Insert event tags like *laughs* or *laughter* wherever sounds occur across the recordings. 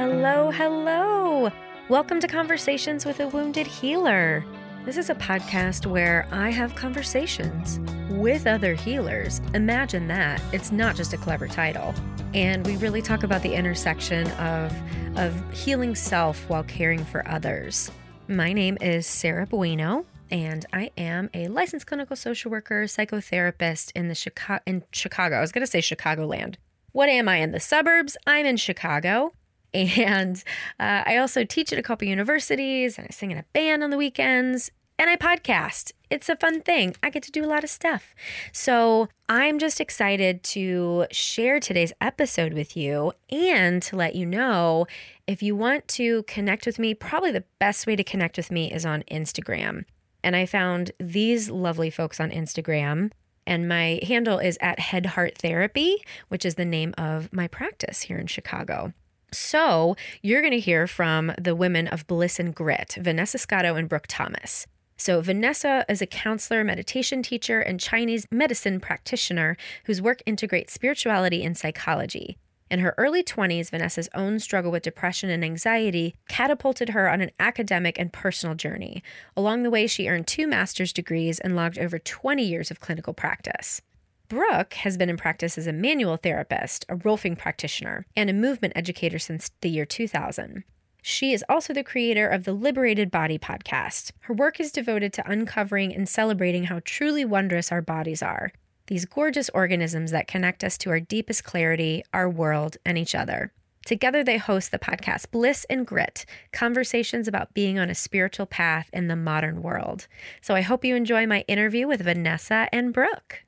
Hello, hello. Welcome to Conversations with a Wounded Healer. This is a podcast where I have conversations with other healers. Imagine that. It's not just a clever title. And we really talk about the intersection of, of healing self while caring for others. My name is Sarah Bueno, and I am a licensed clinical social worker, psychotherapist in the Chicago in Chicago. I was going to say Chicagoland. What am I in the suburbs? I'm in Chicago. *laughs* And uh, I also teach at a couple universities, and I sing in a band on the weekends, and I podcast. It's a fun thing. I get to do a lot of stuff. So I'm just excited to share today's episode with you and to let you know if you want to connect with me, probably the best way to connect with me is on Instagram. And I found these lovely folks on Instagram. And my handle is at Head Heart Therapy, which is the name of my practice here in Chicago. So, you're going to hear from the women of Bliss and Grit, Vanessa Scotto and Brooke Thomas. So, Vanessa is a counselor, meditation teacher, and Chinese medicine practitioner whose work integrates spirituality and psychology. In her early 20s, Vanessa's own struggle with depression and anxiety catapulted her on an academic and personal journey. Along the way, she earned two master's degrees and logged over 20 years of clinical practice. Brooke has been in practice as a manual therapist, a Rolfing practitioner, and a movement educator since the year 2000. She is also the creator of the Liberated Body podcast. Her work is devoted to uncovering and celebrating how truly wondrous our bodies are. These gorgeous organisms that connect us to our deepest clarity, our world, and each other. Together, they host the podcast Bliss and Grit conversations about being on a spiritual path in the modern world. So I hope you enjoy my interview with Vanessa and Brooke.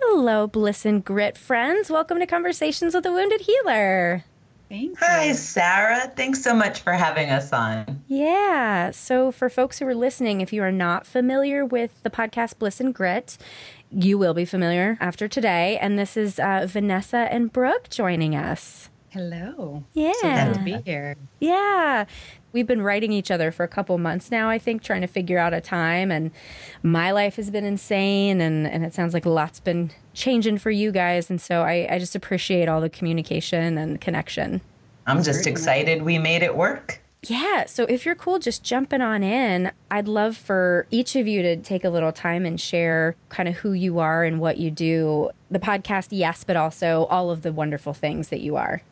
Hello, Bliss and Grit friends. Welcome to Conversations with a Wounded Healer. Thank Hi, Sarah. Thanks so much for having us on. Yeah. So, for folks who are listening, if you are not familiar with the podcast Bliss and Grit, you will be familiar after today. And this is uh, Vanessa and Brooke joining us. Hello. Yeah. So glad to be here. Yeah. We've been writing each other for a couple months now, I think, trying to figure out a time. And my life has been insane. And, and it sounds like a lot's been changing for you guys. And so I, I just appreciate all the communication and connection. I'm just excited we made it work. Yeah. So if you're cool, just jumping on in, I'd love for each of you to take a little time and share kind of who you are and what you do. The podcast, yes, but also all of the wonderful things that you are.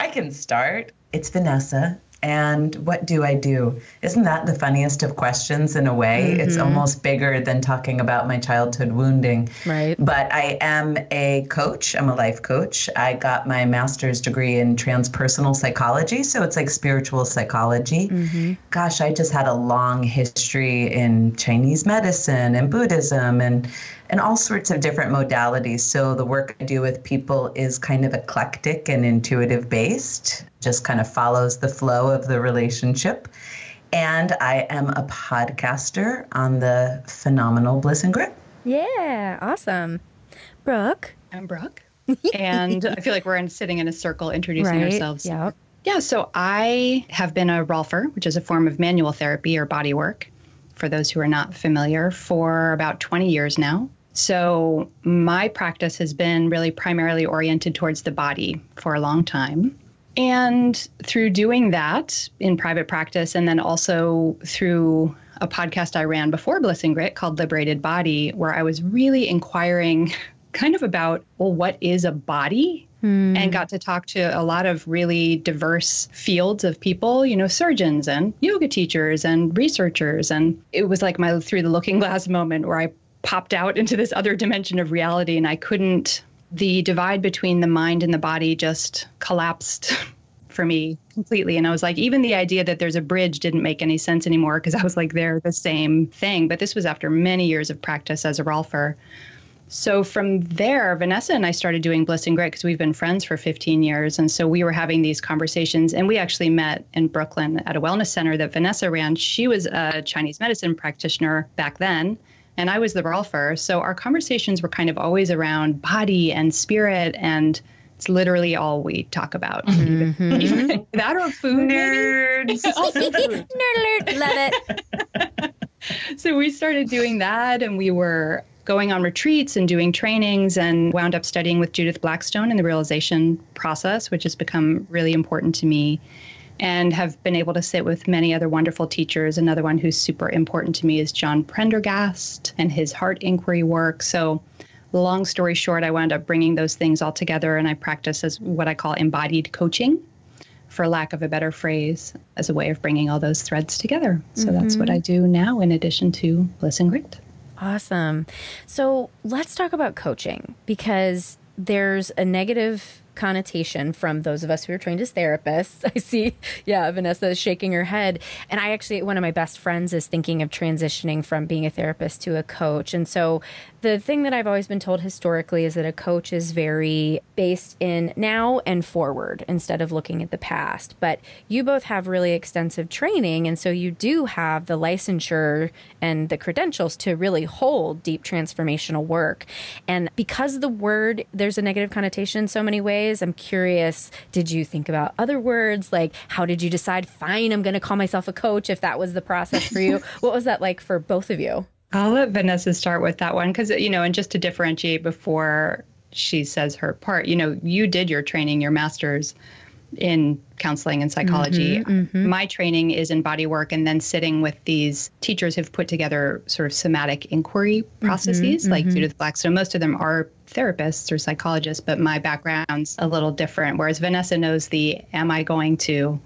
I can start. It's Vanessa. And what do I do? Isn't that the funniest of questions in a way? Mm-hmm. It's almost bigger than talking about my childhood wounding. Right. But I am a coach. I'm a life coach. I got my master's degree in transpersonal psychology. So it's like spiritual psychology. Mm-hmm. Gosh, I just had a long history in Chinese medicine and Buddhism and and all sorts of different modalities. So the work I do with people is kind of eclectic and intuitive based, just kind of follows the flow of the relationship. And I am a podcaster on the phenomenal Bliss and Grit. Yeah, awesome. Brooke. I'm Brooke. *laughs* and I feel like we're in, sitting in a circle introducing right. ourselves. Yeah. Yeah, so I have been a Rolfer, which is a form of manual therapy or body work for those who are not familiar, for about 20 years now. So, my practice has been really primarily oriented towards the body for a long time. And through doing that in private practice, and then also through a podcast I ran before Bliss and Grit called Liberated Body, where I was really inquiring *laughs* kind of about, well, what is a body? Hmm. And got to talk to a lot of really diverse fields of people, you know, surgeons and yoga teachers and researchers. And it was like my through the looking glass *laughs* moment where I popped out into this other dimension of reality and I couldn't the divide between the mind and the body just collapsed *laughs* for me completely. And I was like even the idea that there's a bridge didn't make any sense anymore because I was like they're the same thing. But this was after many years of practice as a rolfer. So from there Vanessa and I started doing Bliss and Grit because we've been friends for 15 years. And so we were having these conversations and we actually met in Brooklyn at a wellness center that Vanessa ran. She was a Chinese medicine practitioner back then and I was the rolfer. So our conversations were kind of always around body and spirit, and it's literally all we talk about. Mm-hmm. *laughs* that or food. Nerds. *laughs* Nerd alert. Love it. *laughs* so we started doing that, and we were going on retreats and doing trainings and wound up studying with Judith Blackstone in the realization process, which has become really important to me. And have been able to sit with many other wonderful teachers. Another one who's super important to me is John Prendergast and his heart inquiry work. So, long story short, I wound up bringing those things all together and I practice as what I call embodied coaching, for lack of a better phrase, as a way of bringing all those threads together. So mm-hmm. that's what I do now, in addition to Bliss and Grit. Awesome. So let's talk about coaching because there's a negative connotation from those of us who are trained as therapists. *laughs* I see, yeah, Vanessa is shaking her head. And I actually, one of my best friends is thinking of transitioning from being a therapist to a coach. And so the thing that I've always been told historically is that a coach is very based in now and forward instead of looking at the past. But you both have really extensive training. And so you do have the licensure and the credentials to really hold deep transformational work. And because the word, there's a negative connotation in so many ways, I'm curious did you think about other words? Like, how did you decide, fine, I'm going to call myself a coach if that was the process for you? *laughs* what was that like for both of you? I'll let Vanessa start with that one because, you know, and just to differentiate before she says her part, you know, you did your training, your master's in counseling and psychology. Mm-hmm, mm-hmm. My training is in body work and then sitting with these teachers who've put together sort of somatic inquiry mm-hmm, processes mm-hmm, like Judith Blackstone. Most of them are therapists or psychologists, but my background's a little different. Whereas Vanessa knows the am I going to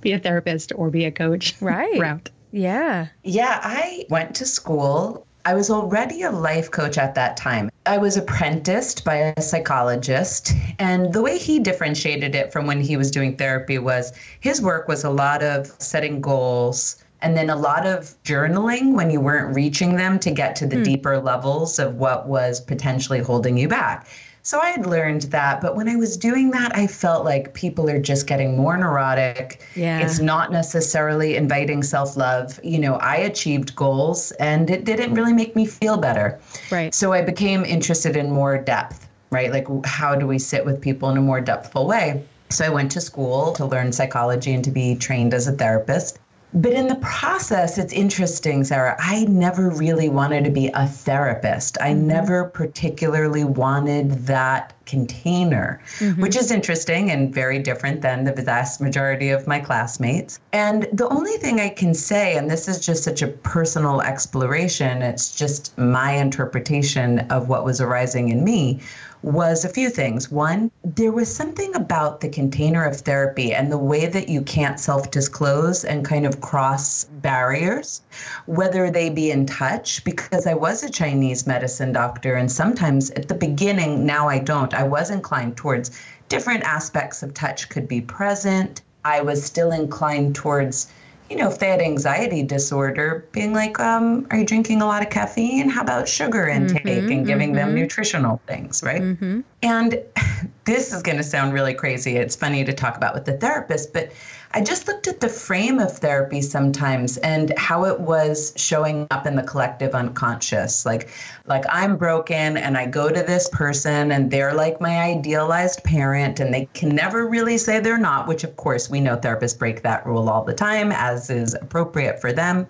be a therapist or be a coach right. *laughs* route. Yeah. Yeah, I went to school. I was already a life coach at that time. I was apprenticed by a psychologist, and the way he differentiated it from when he was doing therapy was his work was a lot of setting goals and then a lot of journaling when you weren't reaching them to get to the mm. deeper levels of what was potentially holding you back. So I had learned that, but when I was doing that, I felt like people are just getting more neurotic. Yeah. It's not necessarily inviting self love. You know, I achieved goals and it didn't really make me feel better. Right. So I became interested in more depth, right? Like, how do we sit with people in a more depthful way? So I went to school to learn psychology and to be trained as a therapist. But in the process, it's interesting, Sarah. I never really wanted to be a therapist. I mm-hmm. never particularly wanted that container, mm-hmm. which is interesting and very different than the vast majority of my classmates. And the only thing I can say, and this is just such a personal exploration, it's just my interpretation of what was arising in me, was a few things. One, there was something about the container of therapy and the way that you can't self disclose and kind of cross barriers, whether they be in touch, because I was a Chinese medicine doctor, and sometimes at the beginning, now I don't, I was inclined towards different aspects of touch could be present. I was still inclined towards you know, if they had anxiety disorder, being like, um, are you drinking a lot of caffeine? How about sugar intake mm-hmm, and giving mm-hmm. them nutritional things, right? Mm-hmm. And *laughs* this is going to sound really crazy. It's funny to talk about with the therapist, but I just looked at the frame of therapy sometimes and how it was showing up in the collective unconscious. Like, like I'm broken and I go to this person and they're like my idealized parent and they can never really say they're not, which of course we know therapists break that rule all the time, as is appropriate for them.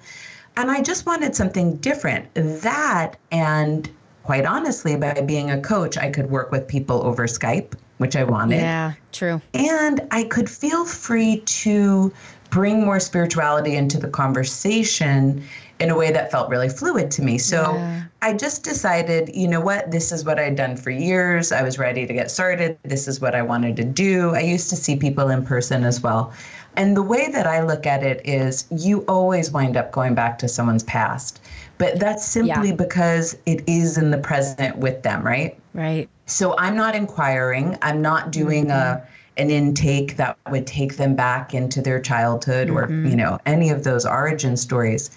And I just wanted something different. That and quite honestly, by being a coach, I could work with people over Skype which I wanted. Yeah, true. And I could feel free to bring more spirituality into the conversation in a way that felt really fluid to me. So yeah. I just decided, you know what, this is what I'd done for years. I was ready to get started. This is what I wanted to do. I used to see people in person as well. And the way that I look at it is you always wind up going back to someone's past. But that's simply yeah. because it is in the present with them, right? Right. So I'm not inquiring. I'm not doing mm-hmm. a an intake that would take them back into their childhood mm-hmm. or you know any of those origin stories.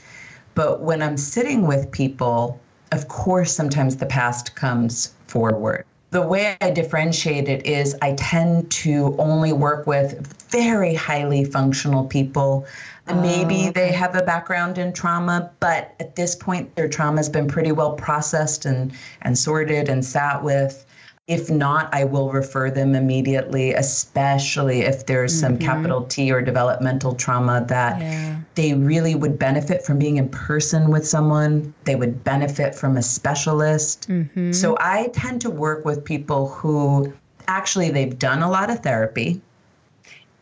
But when I'm sitting with people, of course sometimes the past comes forward. The way I differentiate it is I tend to only work with very highly functional people. Oh, Maybe okay. they have a background in trauma, but at this point, their trauma has been pretty well processed and, and sorted and sat with If not, I will refer them immediately, especially if there's mm-hmm. some capital T or developmental trauma that yeah. they really would benefit from being in person with someone. They would benefit from a specialist. Mm-hmm. So I tend to work with people who actually they've done a lot of therapy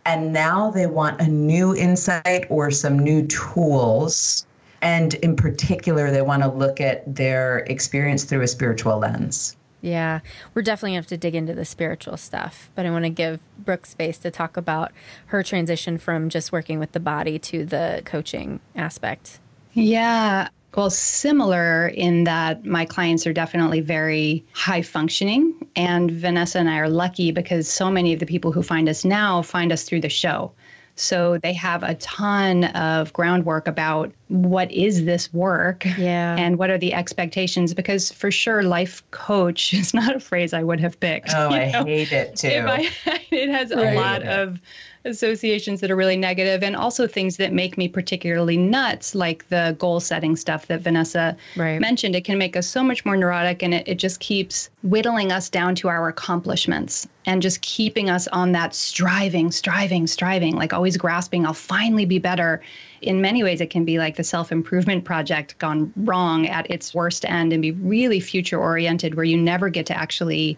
and now they want a new insight or some new tools and in particular they want to look at their experience through a spiritual lens yeah, we're definitely to have to dig into the spiritual stuff, but I want to give Brooke space to talk about her transition from just working with the body to the coaching aspect. Yeah, well, similar in that my clients are definitely very high functioning. And Vanessa and I are lucky because so many of the people who find us now find us through the show. So they have a ton of groundwork about what is this work yeah. and what are the expectations because for sure life coach *laughs* is not a phrase I would have picked. Oh, I know? hate it too. I, *laughs* it has a lot of associations that are really negative and also things that make me particularly nuts like the goal setting stuff that vanessa right. mentioned it can make us so much more neurotic and it, it just keeps whittling us down to our accomplishments and just keeping us on that striving striving striving like always grasping i'll finally be better in many ways it can be like the self-improvement project gone wrong at its worst end and be really future oriented where you never get to actually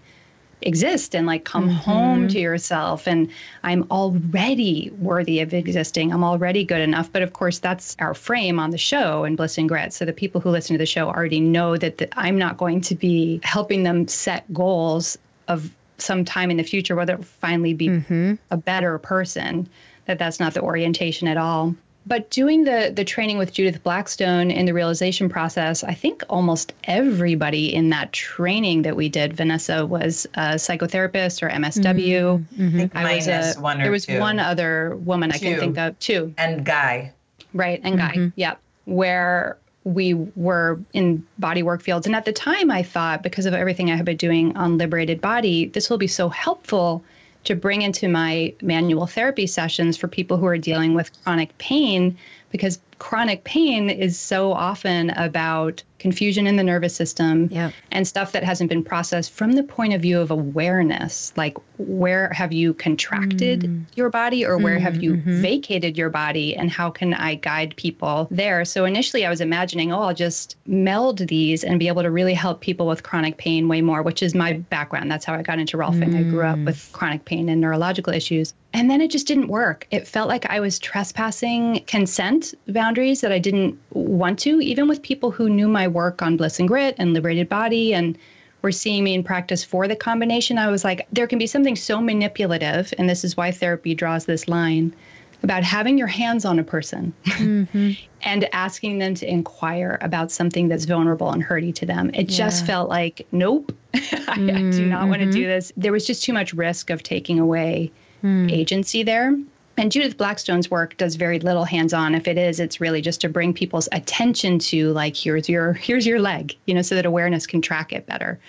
exist and like come mm-hmm. home to yourself. And i'm already worthy of existing. I'm already good enough. But of course that's our frame on the show and bliss and grit. So the people who listen to the show already know that the, i'm not going to be helping them set goals of some time in the future whether it finally be mm-hmm. a better person that that's not the orientation at all but doing the the training with Judith Blackstone in the realization process, I think almost everybody in that training that we did, Vanessa was a psychotherapist or MSW. Mm-hmm. I, I was a, one there was two. one other woman two. I can think of, two. And Guy. Right, and mm-hmm. Guy. Yep. Where we were in body work fields. And at the time, I thought, because of everything I had been doing on liberated body, this will be so helpful to bring into my manual therapy sessions for people who are dealing with chronic pain because chronic pain is so often about confusion in the nervous system yep. and stuff that hasn't been processed from the point of view of awareness like where have you contracted mm. your body or where mm, have you mm-hmm. vacated your body and how can i guide people there so initially i was imagining oh i'll just meld these and be able to really help people with chronic pain way more which is my background that's how i got into rolfing mm. i grew up mm. with chronic pain and neurological issues and then it just didn't work it felt like i was trespassing consent boundaries that i didn't want to even with people who knew my work on Bliss and Grit and Liberated Body and were seeing me in practice for the combination, I was like, there can be something so manipulative, and this is why therapy draws this line about having your hands on a person mm-hmm. *laughs* and asking them to inquire about something that's vulnerable and hurty to them. It yeah. just felt like, nope, I, *laughs* mm-hmm. I, do not want to do mm-hmm. this. There was just too much risk of taking away mm. agency there. And Judith Blackstone's work does very little hands-on. If it is, it's really just to bring people's attention to like here's your here's your leg, you know, so that awareness can track it better.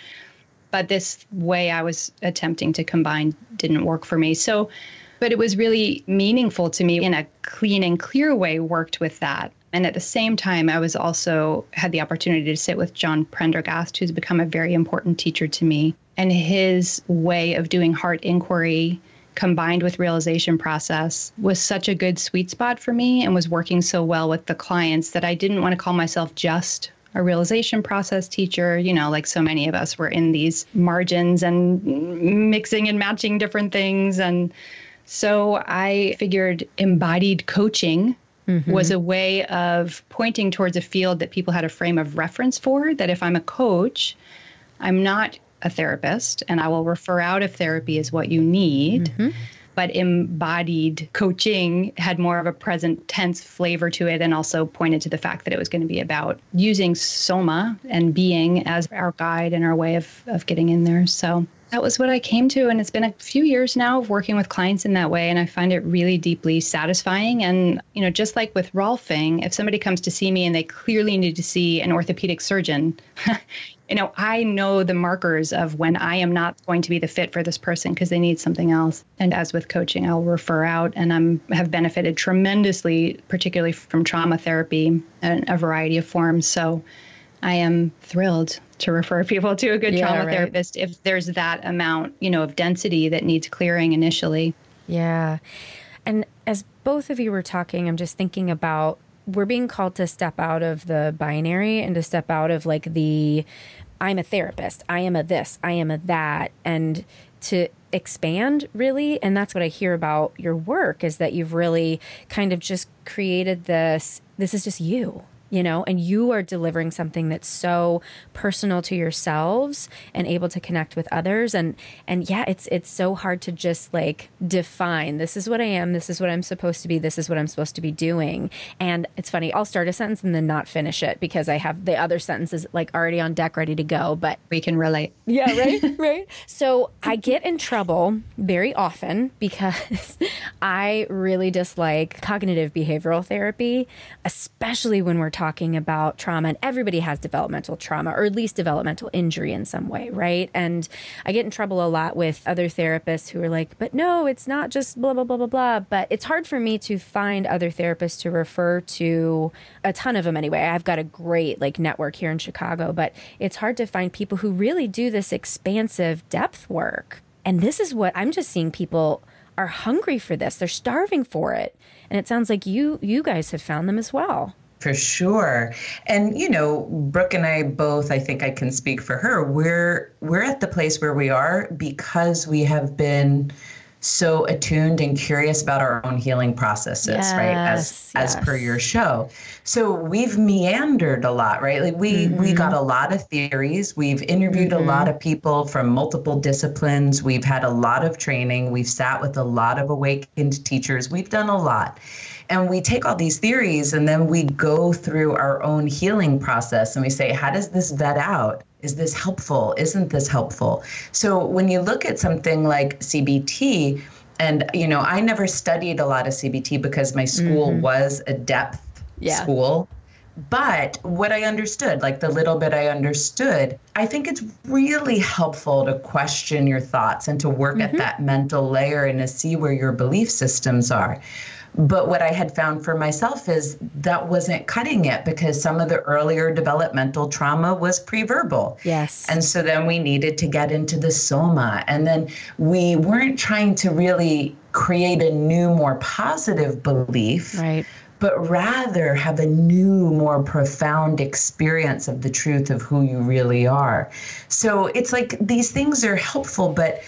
But this way I was attempting to combine didn't work for me. So but it was really meaningful to me in a clean and clear way worked with that. And at the same time, I was also had the opportunity to sit with John Prendergast, who's become a very important teacher to me. And his way of doing heart inquiry combined with realization process was such a good sweet spot for me and was working so well with the clients that I didn't want to call myself just a realization process teacher. You know, like so many of us were in these margins and mixing and matching different things. And so I figured embodied coaching Mm-hmm. was a way of pointing towards a field that people had a frame of reference for. That if I'm a coach, I'm not a therapist, and I will refer out if therapy is what you need. Mm-hmm. But embodied coaching had more of a present tense flavor to it and also pointed to the fact that it was going to be about using soma and being as our guide and our way of, of getting in there. So that was what I came to. And it's been a few years now of working with clients in that way. And I find it really deeply satisfying. And, you know, just like with Rolfing, if somebody comes to see me and they clearly need to see an orthopedic surgeon, *laughs* you know, I know the markers of when I am not going to be the fit for this person because they need something else. And as with coaching, I'll refer out and I'm have benefited tremendously, particularly from trauma therapy in a variety of forms. So I am thrilled to refer *laughs* people to a good Yeah, trauma right. therapist if there's that amount, you know, of density that needs clearing initially. Yeah. And as both of you were talking, I'm just thinking about we're being called to step out of the binary and to step out of like the I'm a therapist, I am a this, I am a that, and to expand really. And that's what I hear about your work is that you've really kind of just created this this is just you you know and you are delivering something that's so personal to yourselves and able to connect with others and and yeah it's it's so hard to just like define this is what i am this is what i'm supposed to be this is what i'm supposed to be doing and it's funny i'll start a sentence and then not finish it because i have the other sentences like already on deck ready to go but We can relate. yeah, right, *laughs* right. So I get in trouble very often because *laughs* I really dislike cognitive behavioral therapy, especially when we're talking about trauma. And everybody has developmental trauma or at least developmental injury in some way, right? And I get in trouble a lot with other therapists who are like, but no, it's not just blah, blah, blah, blah, blah. But it's hard for me to find other therapists to refer to, a ton of them anyway. I've got a great like network here in Chicago, but it's hard to find people who really do this expansive depth work. And this is what I'm just seeing people are hungry for this. They're starving for it. And it sounds like you you guys have found them as well. For sure. And you know, Brooke and I both, I think I can speak for her. We're we're at the place where we are because we have been so attuned and curious about our own healing processes, right? As Yes, as per your show. So we've meandered a lot, right? Like we we mm-hmm. got a lot of theories. We've interviewed a mm-hmm. lot of people from multiple disciplines. We've had a lot of training. We've sat with a lot of awakened teachers. We've done a lot. And we take all these theories and then we go through our own healing process and we say, how does this vet out? Is this helpful? Isn't this helpful? So when you look at something like CBT, and you know, I never studied a lot of CBT because my school mm-hmm. was a depth Yeah. school. But what I understood, like the little bit I understood, I think it's really helpful to question your thoughts and to work at mm-hmm. that mental layer and to see where your belief systems are. But what I had found for myself is that wasn't cutting it because some of the earlier developmental trauma was pre-verbal. Yes. And so then we needed to get into the soma. And then we weren't trying to really create a new, more positive belief right. but rather have a new, more profound experience of the truth of who you really are. So it's like these things are helpful, but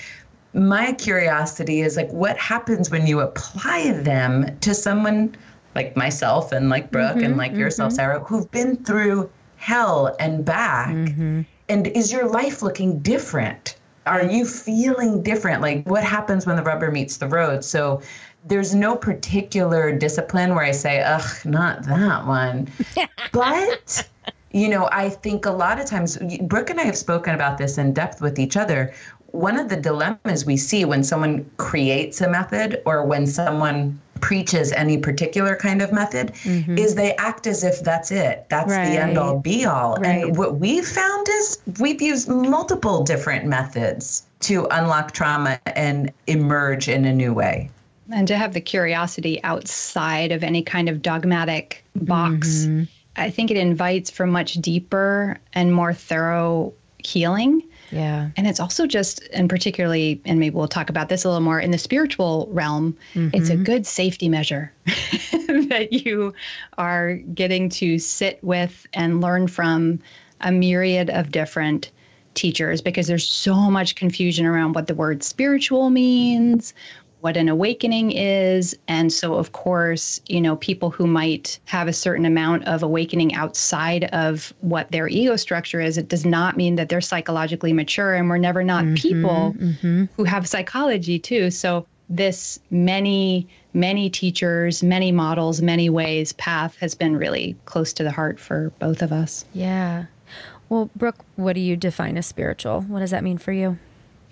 my curiosity is like, what happens when you apply them to someone like myself and like Brooke and mm-hmm, like yourself, mm-hmm. Sarah, who've been through hell and back? Mm-hmm. And is your life looking different? Are you feeling different? Like, what happens when the rubber meets the road? So, there's no particular discipline where I say, ugh, not that one. *laughs* but, you know, I think a lot of times, Brooke and I have spoken about this in depth with each other. One of the dilemmas we see when someone creates a method or when someone preaches any particular kind of method mm-hmm. is they act as if that's it. That's the end all be all. Right. And what we've found is we've used multiple different methods to unlock trauma and emerge in a new way. and to have the curiosity outside of any kind of dogmatic box mm-hmm. i think it invites for much deeper and more thorough healing Yeah. and it's also just and particularly and maybe we'll talk about this a little more in the spiritual realm it's a mm-hmm. good safety measure *laughs* that you are getting to sit with and learn from a myriad of different teachers because there's so much confusion around what the word spiritual means what an awakening is. And so, of course, you know, people who might have a certain amount of awakening outside of what their ego structure is, it does not mean that they're psychologically mature. And we're never not mm-hmm, people mm-hmm. who have psychology too. So, this many, many teachers, many models, many ways path has been really close to the heart for both of us. Yeah. Well, Brooke, what do you define as spiritual? What does that mean for you?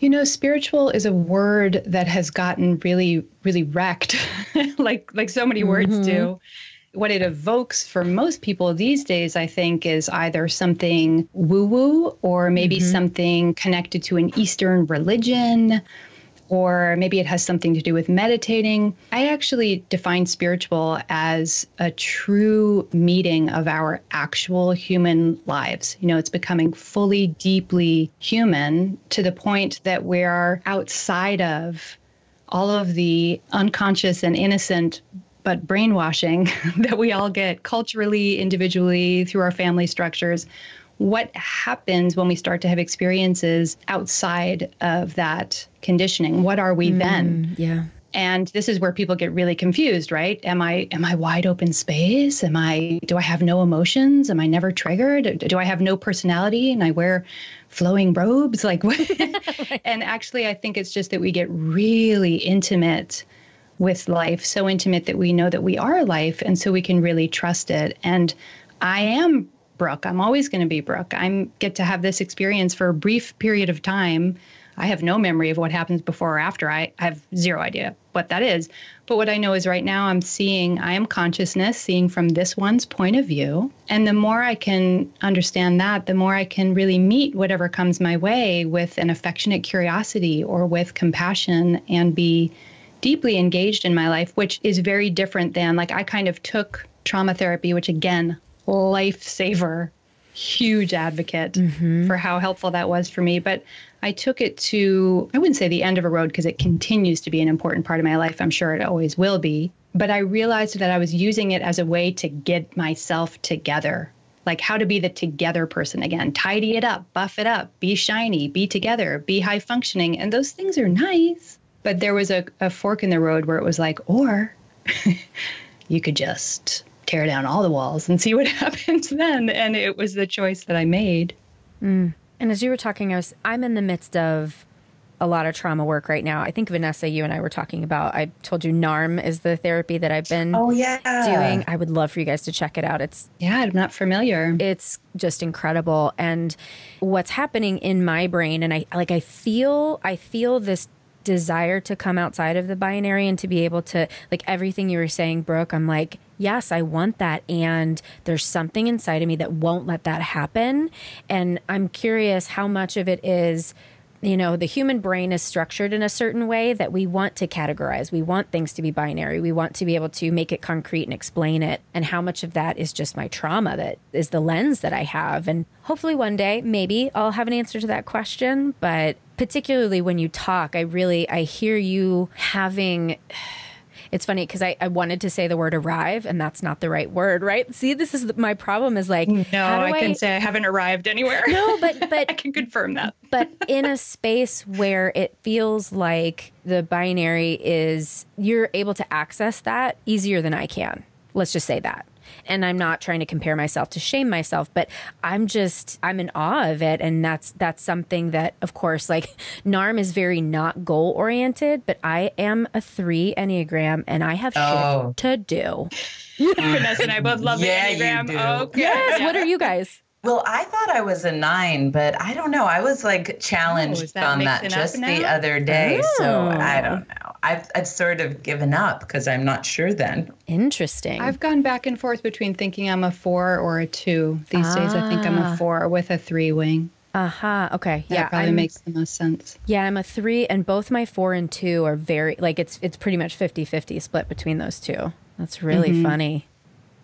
You know, spiritual is a word that has gotten really, really wrecked, *laughs* like like so many words mm-hmm. do. What it evokes for most people these days, I think, is either something woo-woo or maybe mm-hmm. something connected to an Eastern religion. Or maybe it has something to do with meditating. I actually define spiritual as a true meeting of our actual human lives. You know, it's becoming fully, deeply human to the point that we are outside of all of the unconscious and innocent but brainwashing *laughs* that we all get culturally, individually, through our family structures. What happens when we start to have experiences outside of that conditioning? What are we mm, then? Yeah. And this is where people get really confused, right? Am I am I wide open space? Am I do I have no emotions? Am I never triggered? Do I have no personality and I wear flowing robes? *laughs* Like what? *laughs* and actually I think it's just that we get really intimate with life, so intimate that we know that we are life and so we can really trust it. And I am Brooke. I'm always going to be Brooke. I get to have this experience for a brief period of time I have no memory of what happens before or after. I, I have zero idea what that is. But what I know is right now I'm seeing, I am consciousness, seeing from this one's point of view. And the more I can understand that, the more I can really meet whatever comes my way with an affectionate curiosity or with compassion and be deeply engaged in my life, which is very different than like I kind of took trauma therapy, which again, lifesaver huge advocate mm-hmm. for how helpful that was for me. But I took it to, I wouldn't say the end of a road because it continues to be an important part of my life. I'm sure it always will be. But I realized that I was using it as a way to get myself together. Like how to be the together person again. Tidy it up, buff it up, be shiny, be together, be high functioning. And those things are nice. But there was a, a fork in the road where it was like, or *laughs* you could just tear down all the walls and see what *laughs* happens then. And it was the choice that I made. Mm. And as you were talking, I was I'm in the midst of a lot of trauma work right now. I think Vanessa, you and I were talking about. I told you NARM is the therapy that I've been oh yeah doing. I would love for you guys to check it out. It's yeah, I'm not familiar. It's just incredible, and what's happening in my brain, and I like I feel I feel this desire to come outside of the binary and to be able to like everything you were saying brooke i'm like yes i want that and there's something inside of me that won't let that happen and i'm curious how much of it is you know, the human brain is structured in a certain way that we want to categorize. We want things to be binary. We want to be able to make it concrete and explain it. And how much of that is just my trauma that is the lens that I have. And hopefully one day, maybe I'll have an answer to that question. But particularly when you talk, I really, I hear you having it's funny because I, I wanted to say the word arrive and that's not the right word, right? See, this is my problem is like, no, I, I can say I haven't arrived anywhere. No, but, *laughs* but I can confirm that. *laughs* but in a space where it feels like the binary is, you're able to access that easier than I can. Let's just say that and I'm not trying to compare myself to shame myself, but I'm just I'm in awe of it and that's that's something that of course like *laughs* NARM is very not goal oriented, but I am a 3 Enneagram and I have oh. shit to do. *laughs* Vanessa and I both love yeah, the Enneagram. Okay. Yes, what are you guys? Well, I thought I was a nine, but I don't know. I was like challenged oh, that on that just the other day. Oh. So I don't know. I've, I've sort of given up because I'm not sure then. Interesting. I've gone back and forth between thinking I'm a four or a two. These ah. days, I think I'm a ah. four with a three wing. Aha. Uh-huh. Okay. That yeah. Probably I'm, makes the most sense. Yeah, I'm a three, and both my four and two are very like it's it's pretty much 50-50 split between those two. That's really mm-hmm. funny.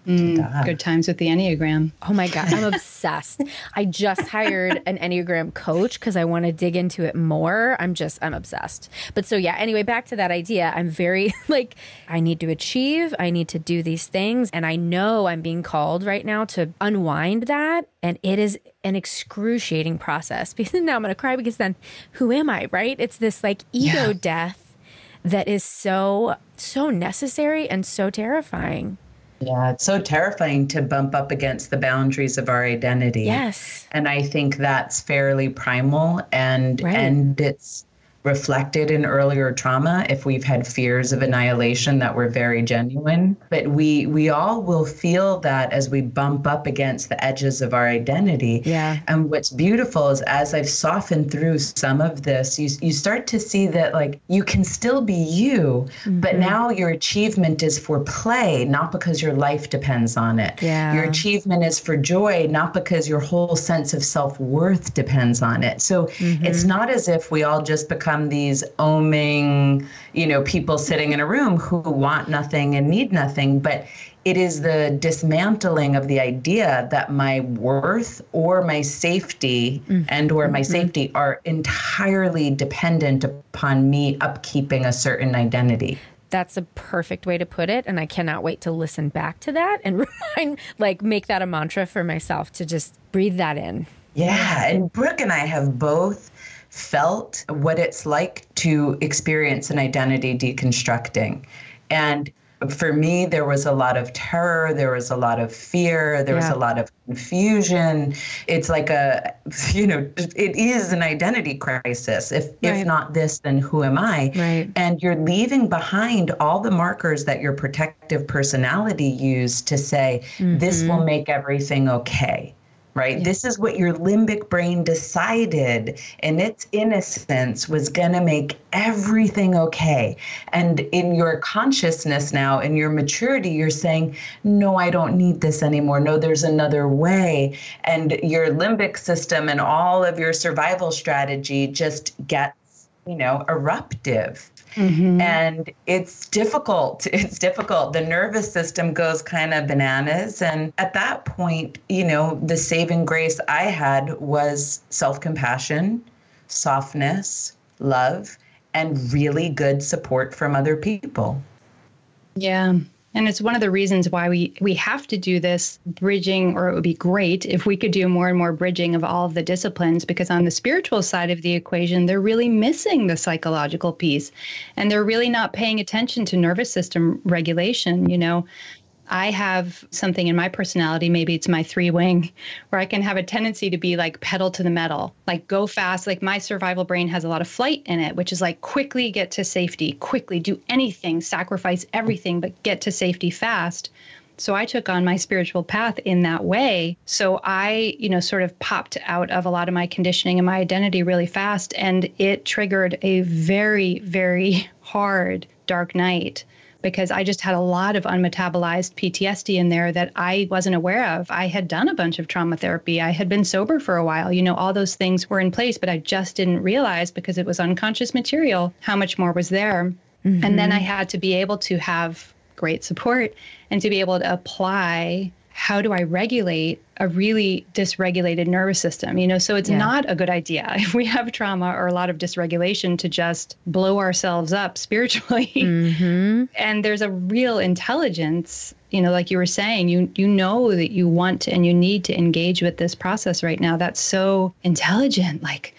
Mm, good times with the Enneagram. Oh my God, I'm obsessed. I just hired an Enneagram coach because I want to dig into it more. I'm just, I'm obsessed. But so, yeah, anyway, back to that idea. I'm very *laughs* like, I need to achieve, I need to do these things. And I know I'm being called right now to unwind that. And it is an excruciating process *laughs* because now I'm going to cry because then who am I, right? It's this like ego yeah. death that is so, so necessary and so terrifying. Yeah, it's so terrifying to bump up against the boundaries of our identity. Yes. And I think that's fairly primal and right. and it's reflected in earlier trauma if we've had fears of annihilation that were very genuine. But we we all will feel that as we bump up against the edges of our identity. Yeah. And what's beautiful is as i've softened through some of this you, you start to see that like you can still be you mm-hmm. but now your achievement is for play not because your life depends on it. Yeah. Your achievement is for joy not because your whole sense of self-worth depends on it. So mm-hmm. it's not as if we all just become become these oming, you know, people sitting in a room who want nothing and need nothing. But it is the dismantling of the idea that my worth or my safety mm-hmm. and or my mm-hmm. safety are entirely dependent upon me upkeeping a certain identity that's a perfect way to put it and i cannot wait to listen back to that and *laughs* remind like make that a mantra for myself to just breathe that in yeah and brooke and i have both felt what it's like to experience an identity deconstructing and for me, there was a lot of terror, there was a lot of fear, there yeah. was a lot of confusion. It's like a, *laughs* you know, it is an identity crisis. If right. if not this, then who am I? Right. And you're leaving behind all the markers that your protective personality used to say mm-hmm. this will make everything okay right? Yeah. This is what your limbic brain decided in its innocence was going to make everything okay. And in your consciousness now, in your maturity, you're saying, no, I don't need this anymore. No, there's another way. And your limbic system and all of your survival strategy just gets, you know, eruptive. Mm-hmm. And it's difficult. *laughs* It's difficult. The nervous system goes kind of bananas. And at that point, you know, the saving grace I had was self compassion, softness, love, and really good support from other people. Yeah. And it's one of the reasons why we we have to do this bridging, or it would be great if we could do more and more bridging of all of the disciplines, because on the spiritual side of the equation, they're really missing the psychological piece, and they're really not paying attention to nervous system regulation. You know, I have something in my personality, maybe it's my three wing, where I can have a tendency to be like pedal to the metal, like go fast. Like my survival brain has a lot of flight in it, which is like quickly get to safety, quickly do anything, sacrifice everything, but get to safety fast. So I took on my spiritual path in that way. So I, you know, sort of popped out of a lot of my conditioning and my identity really fast. And it triggered a very, very *laughs* hard dark night because I just had a lot of unmetabolized PTSD in there that I wasn't aware of. I had done a bunch of trauma therapy. I had been sober for a while. You know, all those things were in place, but I just didn't realize because it was unconscious material how much more was there. Mm-hmm. And then I had to be able to have great support and to be able to apply how do I regulate a really dysregulated nervous system? You know, so it's yeah. not a good idea *laughs* if we have trauma or a lot of dysregulation to just blow ourselves up *laughs* spiritually. Mm-hmm. and there's a real intelligence, you know, like you were saying, you you know that you want and you need to engage with this process right now. That's so intelligent. Like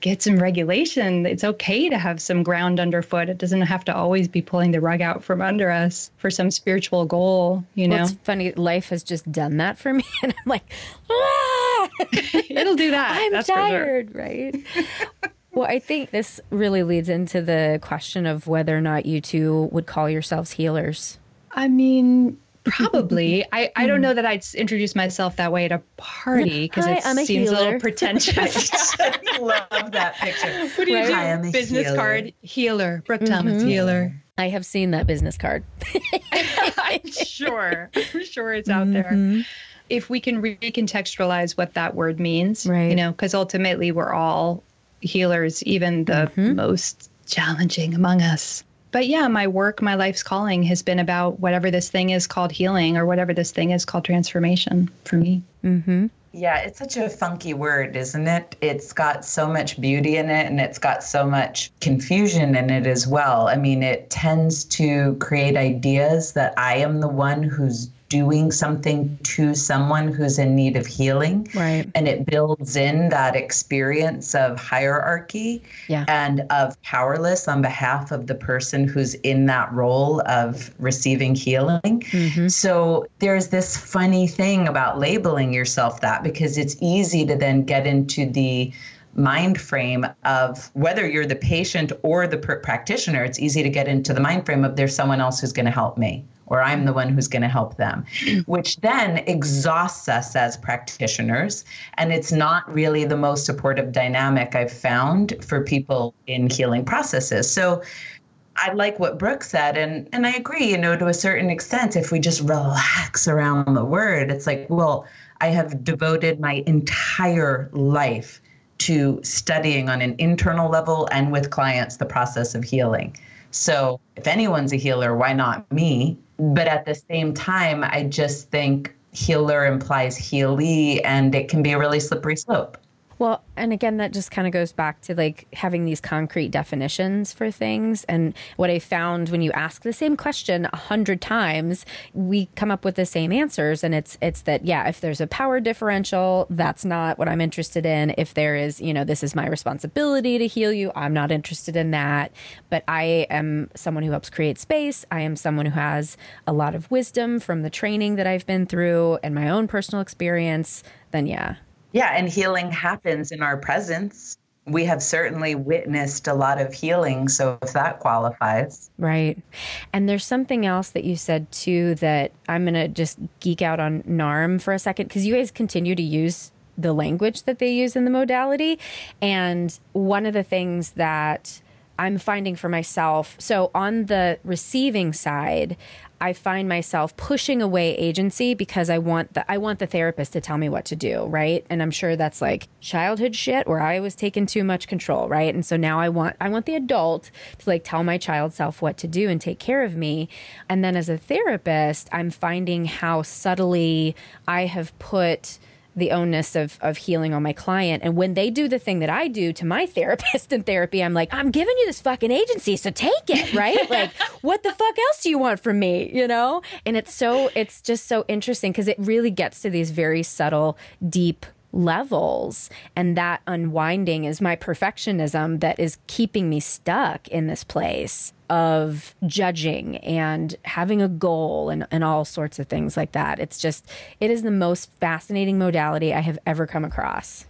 get some regulation. It's okay to have some ground underfoot. It doesn't have to always be pulling the rug out from under us for some spiritual goal, you know? Well, it's funny. Life has just done that for me. *laughs* And I'm like, ah! *laughs* it'll do that. I'm tired, sure. right? *laughs* well, I think this really leads into the question of whether or not you two would call yourselves healers. I mean, Probably. *laughs* I, I don't know that I'd introduce myself that way at a party because it seems healer. a little pretentious. *laughs* I love that picture. *laughs* What do you right? do? I'm business healer. card healer. Brooke mm-hmm. Thomas healer. I have seen that business card. I'm sure. I'm sure it's out mm-hmm. there. If we can recontextualize what that word means, right. you know, because ultimately we're all healers, even the mm-hmm. most challenging among us but yeah, my work, my life's calling has been about whatever this thing is called healing or whatever this thing is called transformation for me. Mm-hmm. Yeah, it's such a funky word, isn't it? It's got so much beauty in it and it's got so much confusion in it as well. I mean, it tends to create ideas that I am the one who's doing something to someone who's in need of healing. Right. And it builds in that experience of hierarchy yeah. and of powerless on behalf of the person who's in that role of receiving healing. Mm-hmm. So there's this funny thing about labeling yourself that because it's easy to then get into the mind frame of whether you're the patient or the pr- practitioner it's easy to get into the mind frame of there's someone else who's going to help me or I'm the one who's going to help them, which then exhausts us as practitioners. And it's not really the most supportive dynamic I've found for people in healing processes. So I like what Brooke said, and, and I agree, you know, to a certain extent, if we just relax around the word, it's like, well, I have devoted my entire life to studying on an internal level and with clients the process of healing. So, if anyone's a healer, why not me? But at the same time, I just think healer implies healy, and it can be a really slippery slope. Well, and again, that just kind of goes back to like having these concrete definitions for things. And what I found when you ask the same question a hundred times, we come up with the same answers. And it's it's that yeah, if there's a power differential, that's not what I'm interested in. If there is, you know, this is my responsibility to heal you, I'm not interested in that. But I am someone who helps create space. I am someone who has a lot of wisdom from the training that I've been through and my own personal experience. Then yeah, yeah, and healing happens in our presence. We have certainly witnessed a lot of healing, so if that qualifies. Right. And there's something else that you said too that I'm going to just geek out on NARM for a second because you guys continue to use the language that they use in the modality. And one of the things that I'm finding for myself. So, on the receiving side, I find myself pushing away agency because I want the I want the therapist to tell me what to do, right? And I'm sure that's like childhood shit where I was taking too much control, right? And so now I want I want the adult to like tell my child self what to do and take care of me. And then as a therapist, I'm finding how subtly I have put the onus of of healing on my client. And when they do the thing that I do to my *laughs* therapist in therapy, I'm like, I'm giving you this fucking agency, so take it, right? *laughs* like, what the fuck else do you want from me? You know? And it's so it's just so interesting because it really gets to these very subtle, deep levels. And that unwinding is my perfectionism that is keeping me stuck in this place of judging and having a goal and, and all sorts of things like that. It's just, it is the most fascinating modality I have ever come across.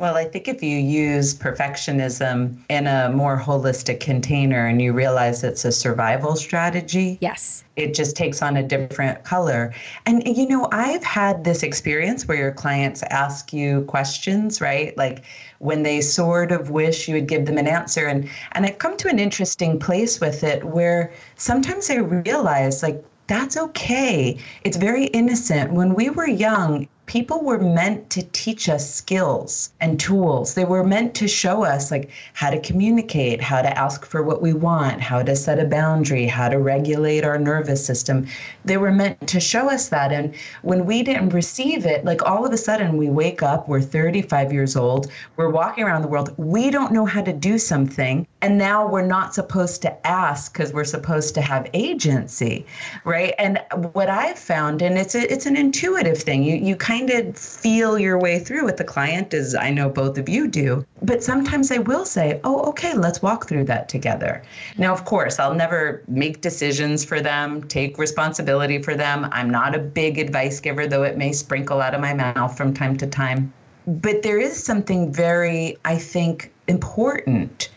Well, I think if you use perfectionism in a more holistic container and you realize it's a survival strategy, yes, it just takes on a different color. And you know, I've had this experience where your clients ask you questions, right? Like when they sort of wish you would give them an answer and and I've come to an interesting place with it where sometimes I realize like that's okay. It's very innocent. When we were young, people were meant to teach us skills and tools. They were meant to show us like how to communicate, how to ask for what we want, how to set a boundary, how to regulate our nervous system. They were meant to show us that. And when we didn't receive it, like all of a sudden we wake up, we're 35 years old, we're walking around the world, we don't know how to do something. And now we're not supposed to ask because we're supposed to have agency, right? And what I've found, and it's a, it's an intuitive thing. You you kind of feel your way through with the client, as I know both of you do. But sometimes I will say, oh, okay, let's walk through that together. Now, of course, I'll never make decisions for them, take responsibility for them. I'm not a big advice giver, though it may sprinkle out of my mouth from time to time. But there is something very, I think, important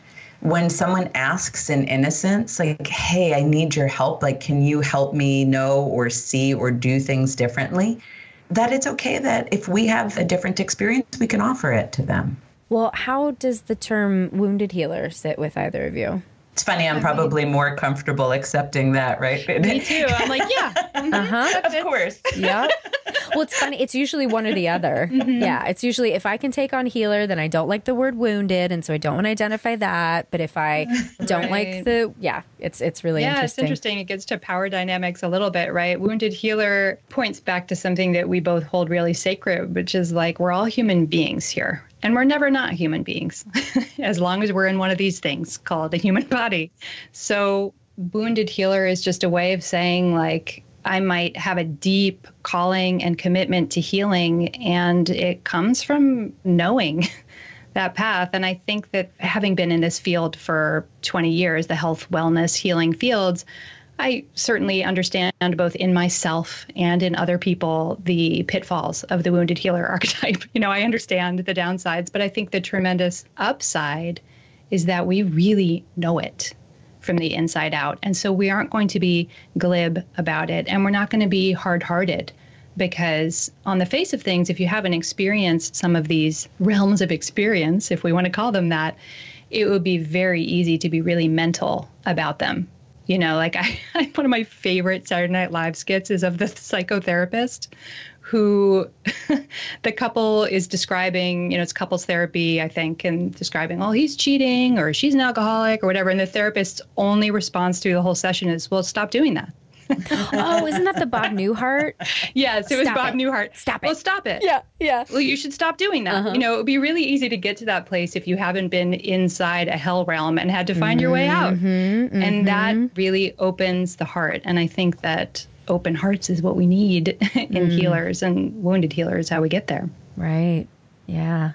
when someone asks in innocence, like, hey, I need your help, like, can you help me know or see or do things differently? that it's okay that if we have a different experience, we can offer it to them. Well, how does the term wounded healer sit with either of you? It's funny. I'm probably more comfortable accepting that, right? Me too. I'm like, yeah, *laughs* uh huh. of course. Yeah. Well, it's funny. It's usually one or the other. Mm-hmm. Yeah. It's usually if I can take on healer, then I don't like the word wounded, and so I don't want to identify that. But if I *laughs* don't right. like the, yeah, it's it's really yeah, interesting. it's interesting. It gets to power dynamics a little bit, right? Wounded healer points back to something that we both hold really sacred, which is like we're all human beings here, and we're never not human beings *laughs* as long as we're in one of these things called a human body. So, wounded healer is just a way of saying, like, I might have a deep calling and commitment to healing, and it comes from knowing *laughs* that path. And I think that having been in this field for 20 years, the health, wellness, healing fields, I certainly understand both in myself and in other people the pitfalls of the wounded healer *laughs* archetype. You know, I understand the downsides, but I think the tremendous upside is that we really know it from the inside out. And so we aren't going to be glib about it and we're not going to be hard hearted because, on the face of things, if you haven't experienced some of these realms of experience, if we want to call them that, it would be very easy to be really mental about them you know, like *laughs* I, one of my favorite Saturday Night Live skits is of the psychotherapist who *laughs* the couple is describing, you know, it's couples therapy, I think, and describing, oh, he's cheating or she's an alcoholic or whatever. And the therapist's only response to the whole session is, well, stop doing that. Oh, isn't that the Bob Newhart? yes, it was Stop Bob it. Newhart. Stop it. Well, stop it. Yeah, yeah. Well, you should stop doing that. Uh-huh. You know, it would be really easy to get to that place if you haven't been inside a hell realm and had to find your way out. Mm-hmm, And that really opens the heart. And I think that open hearts is what we need *laughs* in healers and wounded healers, how we get there. Right. Yeah.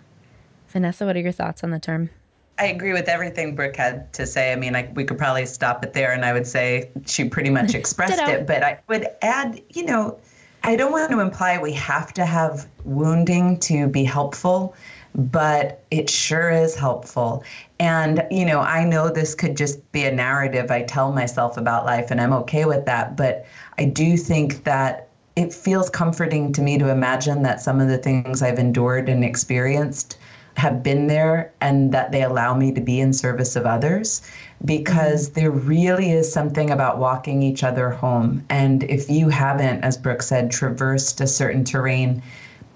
Vanessa, what are your thoughts on the term? I agree with everything Brooke had to say. I mean, I, we could probably stop it there, and I would say she pretty much *laughs* expressed it. But I would add, you know, I don't want to imply we have to have wounding to be helpful, but it sure is helpful. And, you know, I know this could just be a narrative I tell myself about life, and I'm okay with that. But I do think that it feels comforting to me to imagine that some of the things I've endured and experienced have been there and that they allow me to be in service of others because mm-hmm. there really is something about walking each other home. And if you haven't, as Brooke said, traversed a certain terrain,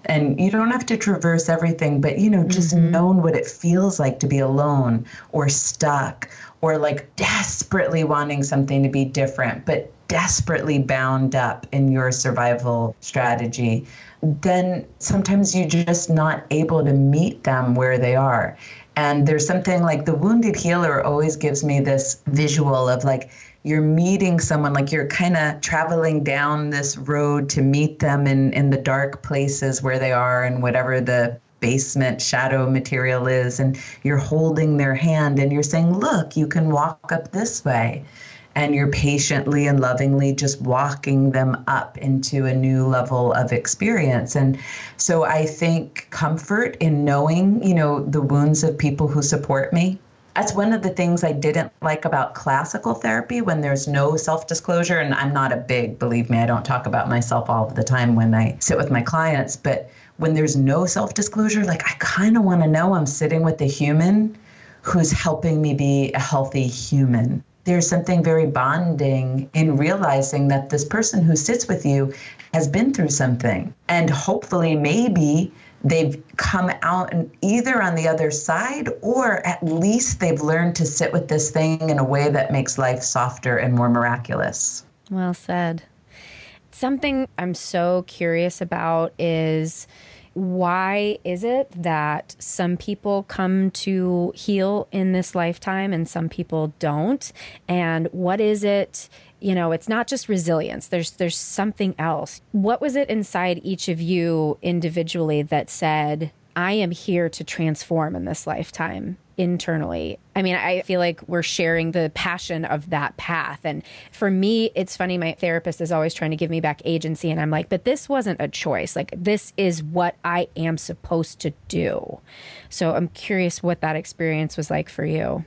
and you don't have to traverse everything, but you know, just mm-hmm. known what it feels like to be alone or stuck or like desperately wanting something to be different, but desperately bound up in your survival strategy, then sometimes you're just not able to meet them where they are. And there's something like the wounded healer always gives me this visual of like you're meeting someone, like you're kind of traveling down this road to meet them in, in the dark places where they are and whatever the basement shadow material is. And you're holding their hand and you're saying, Look, you can walk up this way and you're patiently and lovingly just walking them up into a new level of experience. And so I think comfort in knowing, you know, the wounds of people who support me. That's one of the things I didn't like about classical therapy when there's no self disclosure. And I'm not a big, believe me, I don't talk about myself all the time when I sit with my clients. But when there's no self disclosure, like I kind of want to know I'm sitting with a human who's helping me be a healthy human there's something very bonding in realizing that this person who sits with you has been through something. And hopefully, maybe they've come out and either on the other side or at least they've learned to sit with this thing in a way that makes life softer and more miraculous. Well said. Something I'm so curious about is why is it that some people come to heal in this lifetime and some people don't? And what is it? You know, it's not just resilience. There's there's something else. What was it inside each of you individually that said, I am here to transform in this lifetime internally. I mean, I feel like we're sharing the passion of that path. And for me, it's funny, my therapist is always trying to give me back agency. And I'm like, but this wasn't a choice. Like, this is what I am supposed to do. So I'm curious what that experience was like for you.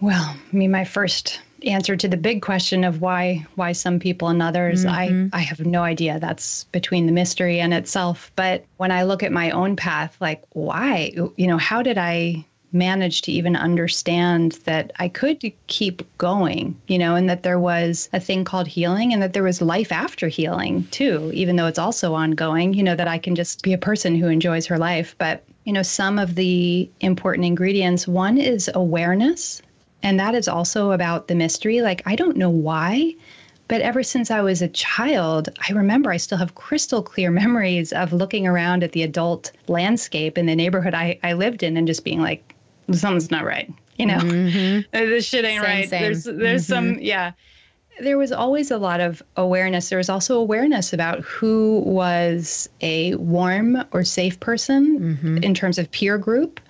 Well, I mean, my first answer to the big question of why why some people and others. I mm-hmm. i have no idea. That's between the mystery and itself. But when i look at my own path like why? You know how did i manage to even understand that i could keep going you know and that there was a thing called healing and that there was life after healing too even though it's also ongoing you know that i can just be a person who enjoys her life. But you know some of the important ingredients one is awareness and that is also about the mystery. Like, I don't know why, but ever since I was a child, I remember I still have crystal clear *laughs* memories of looking around at the adult landscape in the neighborhood I, I lived in and just being like, something's not right. You know, mm-hmm. *laughs* this shit ain't same, right. Same. There's, there's mm-hmm. some, yeah. There was always a lot of awareness. There was also awareness about who was a warm or safe person mm-hmm. in terms of peer group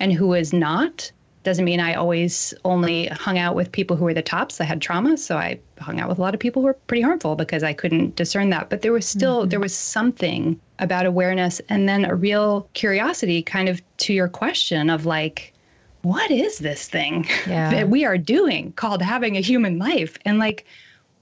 and who was not doesn't mean I always only hung out with people who were the tops. I had trauma, so I hung out with a lot of people who were pretty harmful because I couldn't discern that. But there was still mm-hmm. there was something about awareness and then a real curiosity kind of to your question of like what is this thing yeah. *laughs* that we are doing called having a human life? And like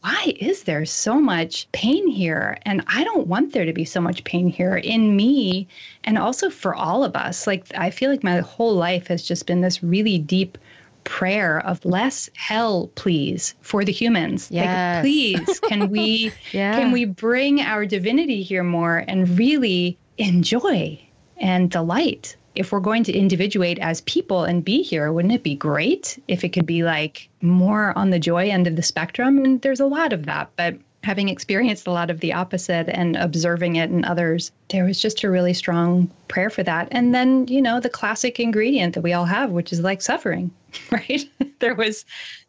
why is there so much pain here? And I don't want there to be so much pain here in me and also for all of us. Like, I feel like my whole life has just been this really deep prayer of less hell, please, for the humans. Yes. Like, please, can we *laughs* Yeah. can we bring our divinity here more and really enjoy and delight? If we're going to individuate as people and be here, wouldn't it be great if it could be like more on the joy end of the spectrum? And there's a lot of that, but having experienced a lot of the opposite and observing it in others, there was just a really strong prayer for that. And then, you know, the classic ingredient that we all have, which is like suffering, *laughs* right? there was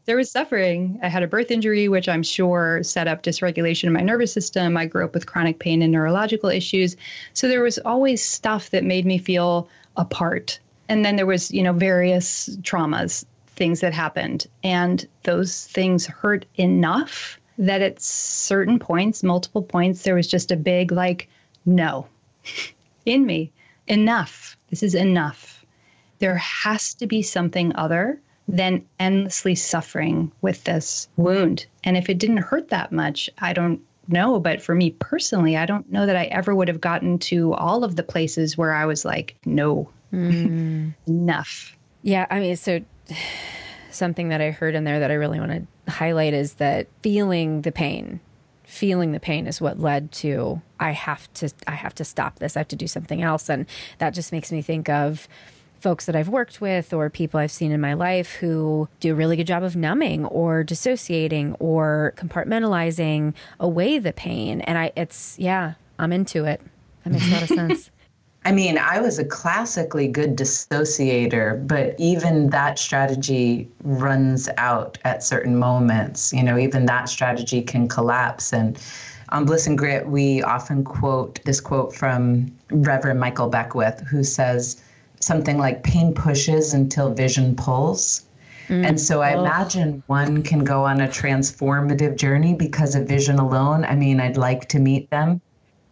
there was suffering. I had a birth injury, which I'm sure set up dysregulation in my nervous system. I grew up with chronic pain and neurological issues. So there was always stuff that made me feel apart. And then there was, you know, various traumas, things that happened. And those things hurt enough that at certain points, multiple points, there was just a big like, no, *laughs* in me, enough. This is enough. There has to be something other than endlessly suffering with this wound. And if it didn't hurt that much, I don't know. But for me personally, I don't know that I ever would have gotten to all of the places where I was like, no, hmm. *laughs* enough. Yeah, I mean, so *sighs* something that I heard in there that I really want to highlight is that feeling the pain, feeling the pain is what led to I have to I have to stop this. I have to do something else and that just makes me think of folks that I've worked with or people I've seen in my life who do a really good job of numbing or dissociating or compartmentalizing away the pain and I it's yeah, I'm into it. That makes a lot of *laughs* sense. I mean, I was a classically good dissociator, but even that strategy runs out at certain moments. You know, even that strategy can collapse. And on Bliss and Grit, we often quote this quote from Reverend Michael Beckwith, who says something like, pain pushes until vision pulls. Mm. And so I oh. imagine one can go on a transformative journey because of vision alone. I mean, I'd like to meet them.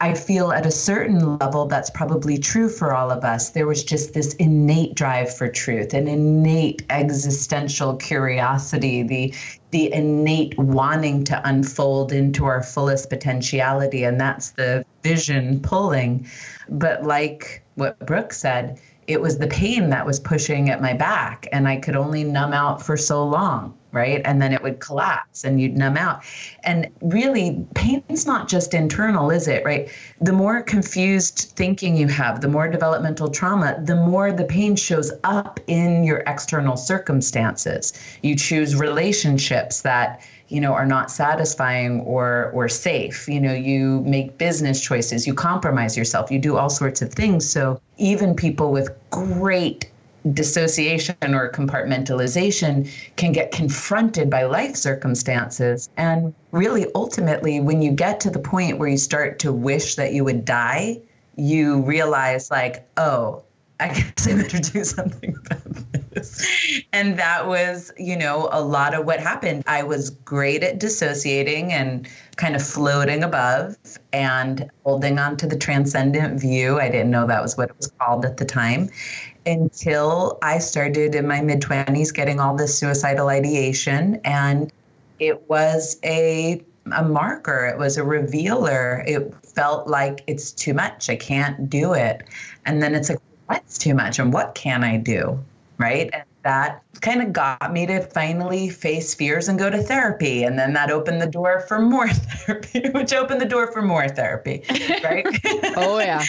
I feel at a certain level that's probably true for all of us. There was just this innate drive for truth, an innate existential curiosity, the the innate wanting to unfold into our fullest potentiality, and that's the vision pulling. But like what Brooke said, it was the pain that was pushing at my back, and I could only numb out for so long right? And then it would collapse and you'd numb out. And really, pain's not just internal, is it, right? The more confused thinking you have, the more developmental trauma, the more the pain shows up in your external circumstances. You choose relationships that you know are not satisfying or or safe you know you make business choices you compromise yourself you do all sorts of things so even people with great dissociation or compartmentalization can get confronted by life circumstances. And really, ultimately, when you get to the point where you start to wish that you would die, you realize, like, oh, I *laughs* guess I better do something about *laughs* And that was, you know, a lot of what happened. I was great at dissociating and kind of floating above and holding on to the transcendent view. I didn't know that was what it was called at the time until I started in my mid 20s getting all this suicidal ideation. And it was a a marker. It was a revealer. It felt like it's too much. I can't do it. And then it's like, what's too much and what can I do? Right. And that kind of got me to finally face fears and go to therapy. And then that opened the door for more *laughs* therapy, which opened the door for more therapy. Right. *laughs* oh, yeah.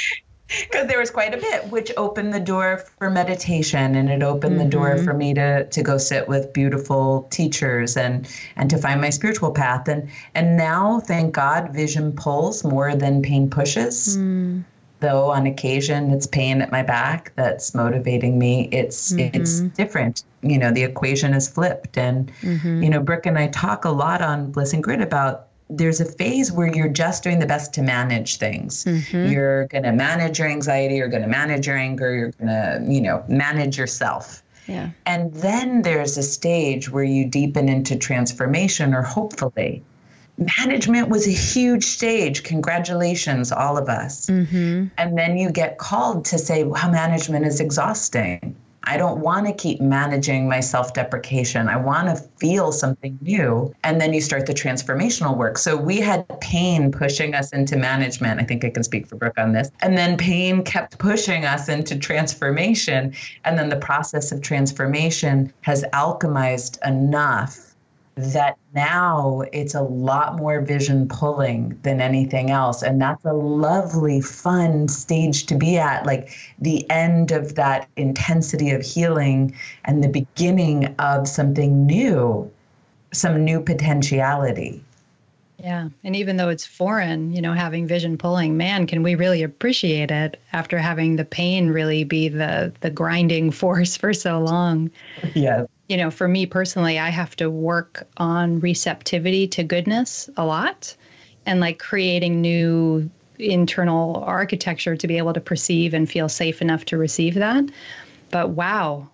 *laughs* because there was quite a bit which opened the door for meditation and it opened mm-hmm. the door for me to to go sit with beautiful teachers and and to find my spiritual path and and now thank god vision pulls more than pain pushes mm. Though on occasion it's pain at my back that's motivating me it's mm-hmm. it's different you know the equation is flipped and mm-hmm. you know brooke and i talk a lot on bliss and grit about there's a phase where you're just doing the best to manage things. Mm-hmm. You're going to manage your anxiety, you're going to manage your anger, you're going to, you know, manage yourself. Yeah. And then there's a stage where you deepen into transformation or hopefully. Management was a huge stage. Congratulations, all of us. Mm-hmm. And then you get called to say, wow, management is exhausting. I don't want to keep managing my self deprecation. I want to feel something new. And then you start the transformational work. So we had pain pushing us into management. I think I can speak for Brooke on this. And then pain kept pushing us into transformation. And then the process of transformation has alchemized enough that now it's a lot more vision pulling than anything else. And that's a lovely, fun stage to be at. Like the end of that intensity of healing and the beginning of something new, some new potentiality. Yeah. And even though it's foreign, you know, having vision pulling, man, can we really appreciate it after having the pain really be the the grinding *laughs* force for so long? Yes you know, for me personally, I have to work on receptivity to goodness a lot and like creating new internal architecture to be able to perceive and feel safe enough to receive that. But wow,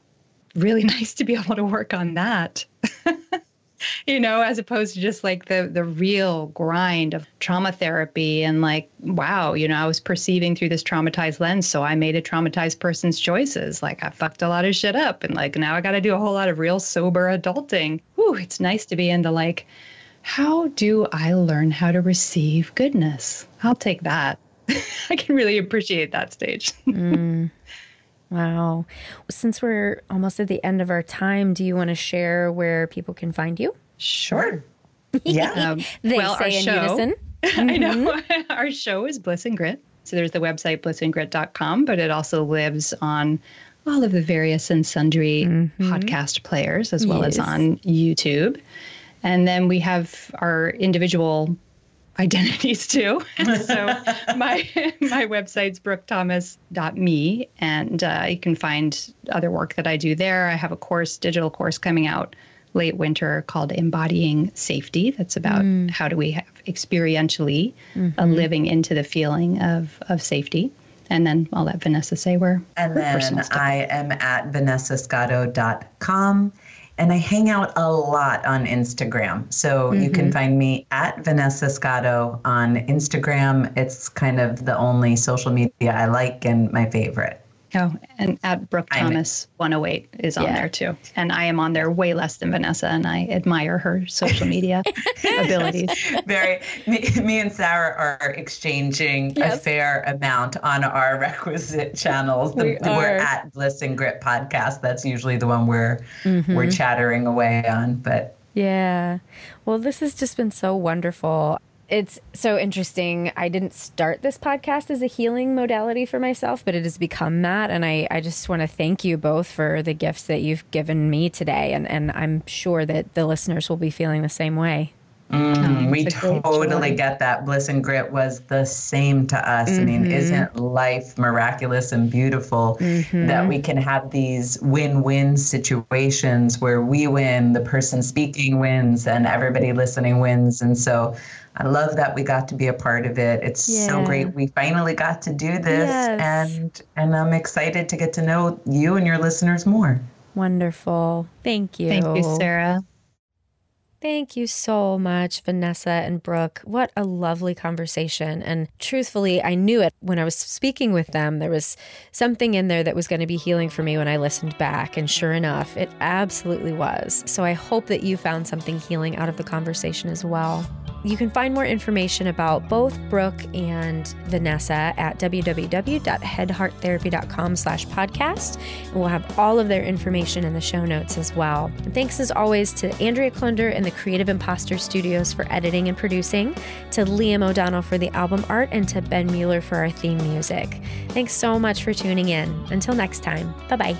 really *laughs* nice to be able to work on that. *laughs* *laughs* you know, as opposed to just like the the real grind of trauma therapy and like, wow, you know, I was perceiving through this traumatized lens, so I made a traumatized person's choices. Like I fucked a lot of shit up, and like now I got to do a whole lot of real sober adulting. Ooh, it's nice to be into like, how do I learn how to receive goodness? I'll take that. *laughs* I can really appreciate that stage. mm. *laughs* Wow. Since we're almost at the end of our time, do you want to share where people can find you? Sure. *laughs* Yeah. um, they well, say in show, unison. *laughs* I know. Mm-hmm. *laughs* our show is Bliss and Grit. So there's the website blissandgrit.com, but it also lives on all of the various and sundry mm-hmm. podcast players as well yes. as on YouTube. And then we have our individual identities too. *laughs* so *laughs* my my website's brookethomas.me, and uh, you can find other work that I do there. I have a course, digital course coming out late winter called Embodying Safety. That's about mm. how do we have experientially mm-hmm. living into the feeling of, of safety. And then I'll let Vanessa say where. And then I am at vanessascotto.com and I hang out a lot on Instagram. So mm-hmm. you can mm-hmm. find me at Vanessa Scotto on Instagram. It's kind of the only social media I like and my favorite. Oh, and at Brooke Thomas 108 is on yeah. there too. And I am on there way less than Vanessa, and I admire her social media *laughs* abilities. Very. Me, me, and Sarah are exchanging yes. a fair amount on our *laughs* requisite channels. The, we are. at Bliss and Grit podcast. That's usually the one we're mm-hmm. we're chattering away on. But yeah. Well, this has just been so wonderful it's so interesting. I didn't start this podcast as a healing modality for myself, but it has become that. And I, I just want to thank you both for the gifts that you've given me today. And, and I'm sure that the listeners will be feeling the same way. Mm, we totally get that. Bliss and grit was the same to us. Mm-hmm. I mean, mm-hmm. isn't life miraculous and beautiful mm-hmm. that we can have these win win situations where we win, the person speaking wins, and everybody listening wins? And so I love that we got to be a part of it. It's yeah. so great we finally got to do this yes. and and I'm excited to get to know you and your listeners more. Wonderful. Thank you. Thank you, Sarah. Thank you so much, Vanessa and Brooke. What a lovely conversation. And truthfully, I knew it when I was speaking with them. There was something in there that was going to be healing for me when I listened back. And sure enough, it absolutely was. So I hope that you found something healing out of the conversation as well. You can find more information about both Brooke and Vanessa at www.headhearttherapy.com slash podcast. And we'll have all of their information in the show notes as well. And thanks as always to Andrea Klunder and the Creative Imposter Studios for editing and producing, to Liam O'Donnell for the album art, and to Ben Mueller for our theme music. Thanks so much for tuning in. Until next time, bye bye.